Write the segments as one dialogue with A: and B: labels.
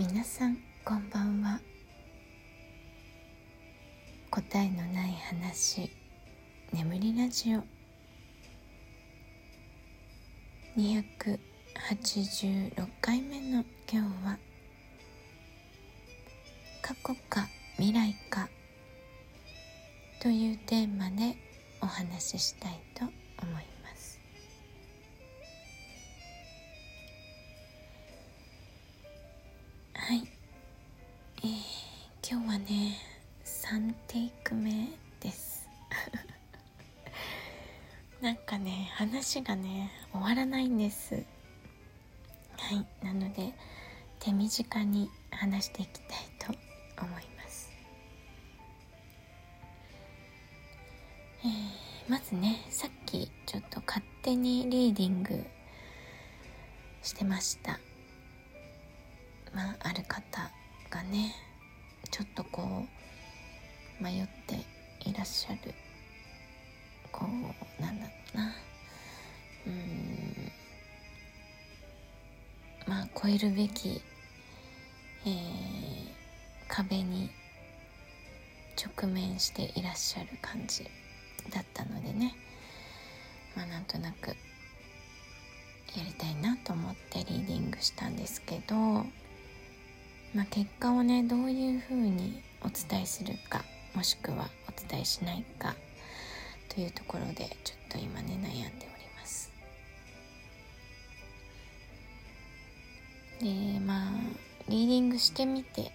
A: 皆さんこんばんは。答えのない話眠りラジオ。286回目の今日は過去か未来かというテーマでお話ししたいなんかね話がね終わらないんです。はいなので手短に話していきたいと思います。えー、まずねさっきちょっと勝手にリーディングしてました。まあある方がねちょっとこう迷っていらっしゃるこうなんだろうな。うん。まあ超えるべき、えー、壁に直面していらっしゃる感じだったのでね。まあなんとなくやりたいなと思ってリーディングしたんですけど、まあ、結果をねどういうふうにお伝えするかもしくはお伝えしないか。というところでちょっと今ね悩んでおります。でまあリーディングしてみてっ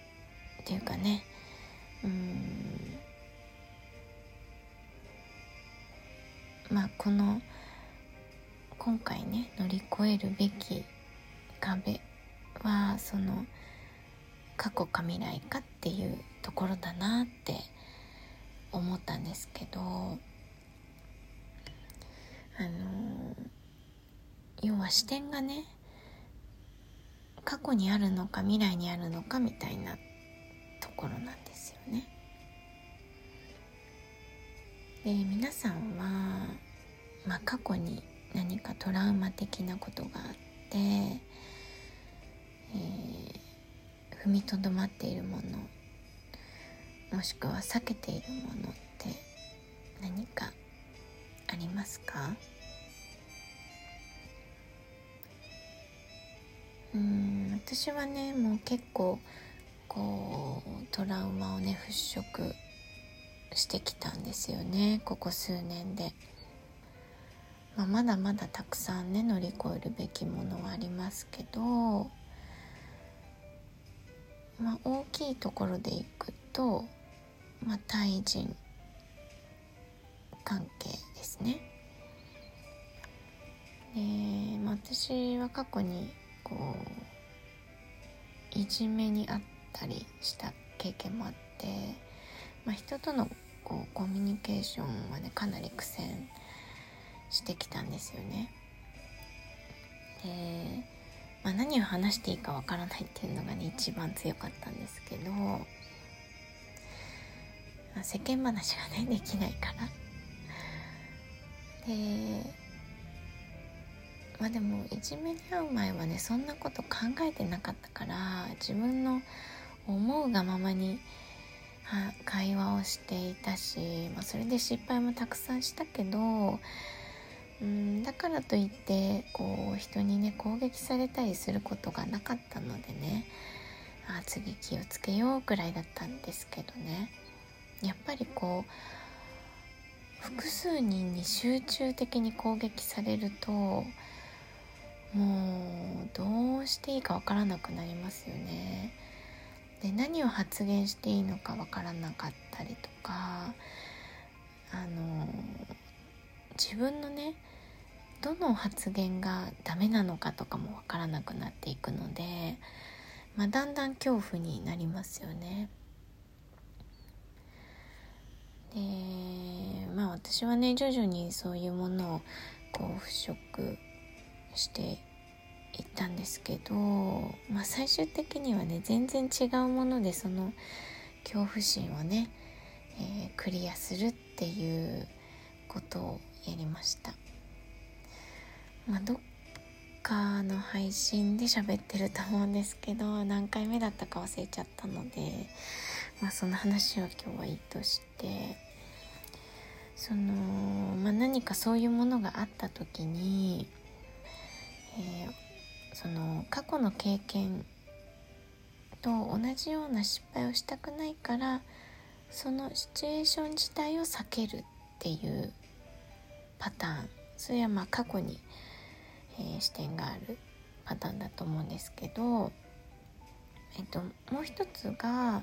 A: ていうかねうん。まあこの今回ね乗り越えるべき壁はその過去か未来かっていうところだなって思ったんですけどあの要は視点がね過去にあるのか未来にあるのかみたいなところなんですよね。で皆さんは、まあ、過去に何かトラウマ的なことがあって、えー、踏みとどまっているものもしくは避けているものって何かありますか？うん私はねもう結構こうトラウマをね払拭してきたんですよねここ数年で、まあ、まだまだたくさんね乗り越えるべきものはありますけど、まあ、大きいところでいくとまあ、対人関係ですね。で、まあ、私は過去にこういじめにあったりした経験もあって、まあ、人とのこうコミュニケーションはねかなり苦戦してきたんですよね。で、まあ、何を話していいかわからないっていうのがね一番強かったんですけどま世間話がねできないからでまあでもいじめに遭う前はねそんなこと考えてなかったから自分の思うがままに会話をしていたし、まあ、それで失敗もたくさんしたけどうんだからといってこう人にね攻撃されたりすることがなかったのでねあ次気をつけようくらいだったんですけどね。やっぱりこう複数人に集中的に攻撃されるともうどうしていいかわからなくなりますよね。で何を発言していいのかわからなかったりとかあの自分のねどの発言がダメなのかとかもわからなくなっていくので、まあ、だんだん恐怖になりますよね。でまあ私はね徐々にそういうものをこう払拭していったんですけど、まあ、最終的にはね全然違うものでその恐怖心をね、えー、クリアするっていうことをやりました。まあ、どかの配信で喋ってると思うんですけど何回目だったか忘れちゃったので、まあ、その話は今日はいいとしてその、まあ、何かそういうものがあった時に、えー、その過去の経験と同じような失敗をしたくないからそのシチュエーション自体を避けるっていうパターンそれはまあ過去に、えー、視点があるパターンだと思うんですけど、えっと、もう一つが、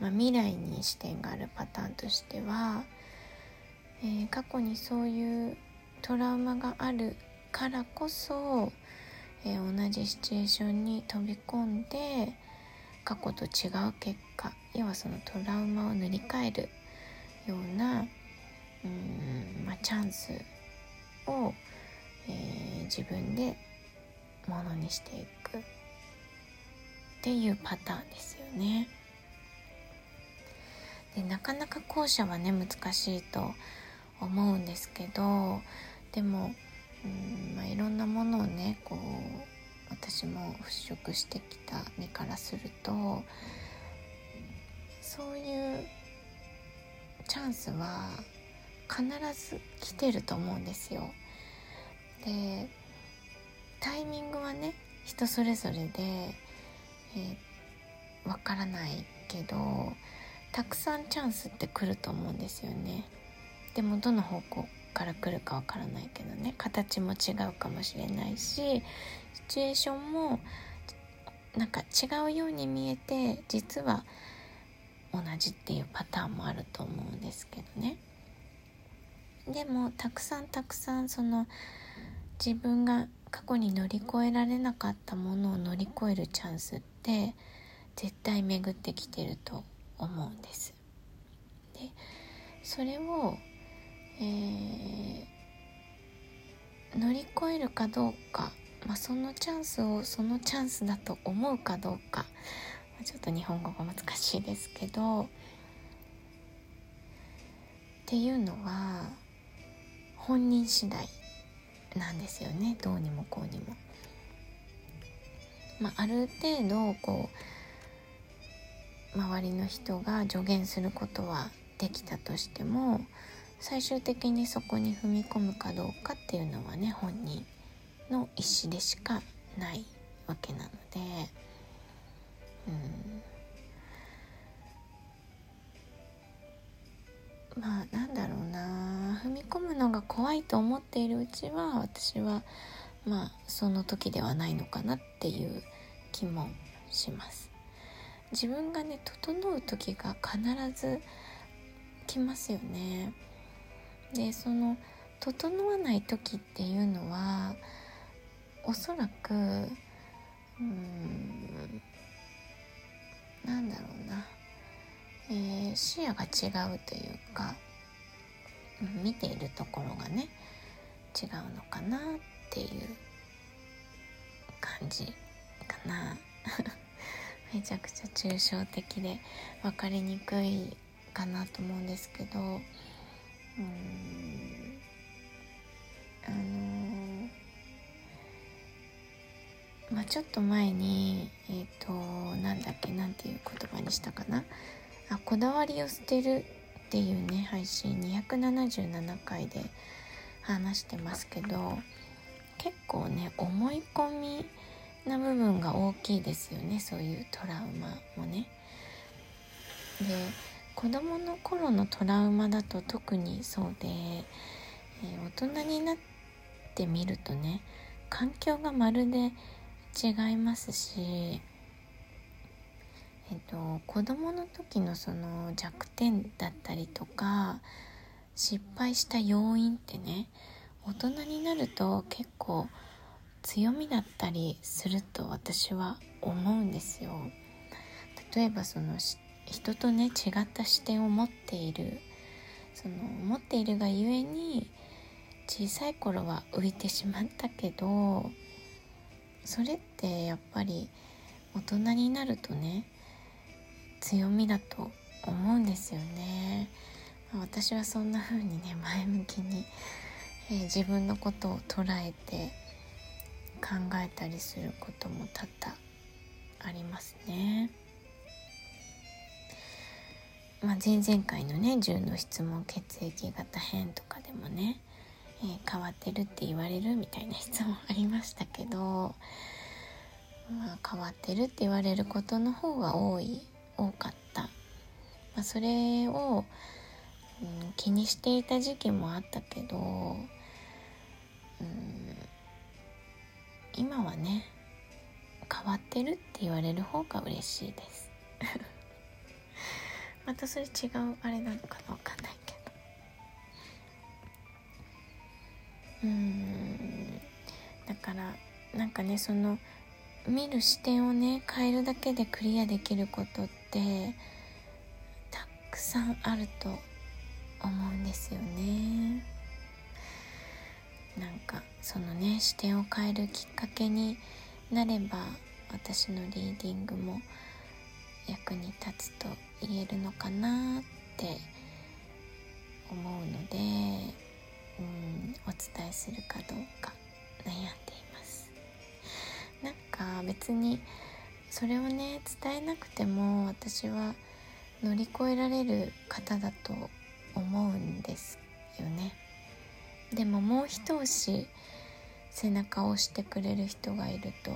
A: まあ、未来に視点があるパターンとしては、えー、過去にそういうトラウマがあるからこそ、えー、同じシチュエーションに飛び込んで過去と違う結果要はそのトラウマを塗り替えるようなうん、まあ、チャンスを、えー、自分でものにしていくっていうパターンですよね。でなかなか後者はね難しいと思うんですけどでも、うんまあ、いろんなものをねこう私も払拭してきた身からするとそういうチャンスは必ず来てると思うんですよ。でタイミングはね人それぞれで、えー、わからないけどたくさんチャンスって来ると思うんですよね。でもどの方向から来るかわからないけどね形も違うかもしれないしシチュエーションもなんか違うように見えて実は同じっていうパターンもあると思うんですけどね。でもたくさんたくさんその自分が過去に乗り越えられなかったものを乗り越えるチャンスって絶対巡ってきてると思うんです。でそれを、えー、乗り越えるかどうか、まあ、そのチャンスをそのチャンスだと思うかどうか、ちょっと日本語が難しいですけどっていうのは本人次第なんですよねどうにもこうにも。まあ、ある程度こう周りの人が助言することはできたとしても最終的にそこに踏み込むかどうかっていうのはね本人の意思でしかないわけなのでうん。まあなんだろうな。踏み込むのが怖いと思っているうちは私はまあその時ではないのかなっていう気もします。自分がね整う時が必ず来ますよね。でその整わない時っていうのはおそらくうんなんだろうな、えー、視野が違うというか見ているところがね違うのかなっていう感じかな。めちゃくちゃ抽象的で分かりにくいかなと思うんですけど。うん。あの、まあちょっと前にえっ、ー、となんだっけなんていう言葉にしたかな。あこだわりを捨てるっていうね配信277回で話してますけど結構ね思い込みな部分が大きいですよね。そういうトラウマもね。で子供の頃のトラウマだと特にそうで、えー、大人になってみるとね環境がまるで違いますしえっと、子供の時のその弱点だったりとか失敗した要因ってね大人になると結構強みだったりすると私は思うんですよ。例えばその人とね違った視点を持っているその持っているがゆえに小さい頃は浮いてしまったけどそれってやっぱり大人になるとね強みだと思うんですよね。私はそんな風にね前向きに、えー、自分のことを捉えて考えたりすることも多々ありますね。まあ、前々回のね10の質問血液型変とかでもね、えー、変わってるって言われるみたいな質問ありましたけど、まあ、変わってるって言われることの方が多い多かった、まあ、それを、うん、気にしていた時期もあったけど、うん、今はね変わってるって言われる方が嬉しいです。またそれ違うあれなのかなわかんないけど。うん。だからなんかねその見る視点をね変えるだけでクリアできることってたくさんあると思うんですよね。なんかそのね視点を変えるきっかけになれば私のリーディングも役に立つと言えるのかなって思うので、うん、お伝えするかどうか悩んでいます。なんか別にそれをね伝えなくても私は乗り越えられる方だと思うんですよね。でももう一押し背中を押してくれる人がいると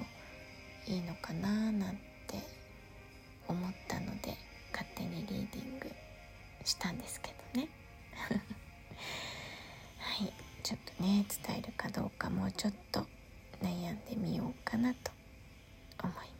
A: いいのかななんてしたんですけどね。はい。ちょっとね伝えるかどうかもうちょっと悩んでみようかなと思います。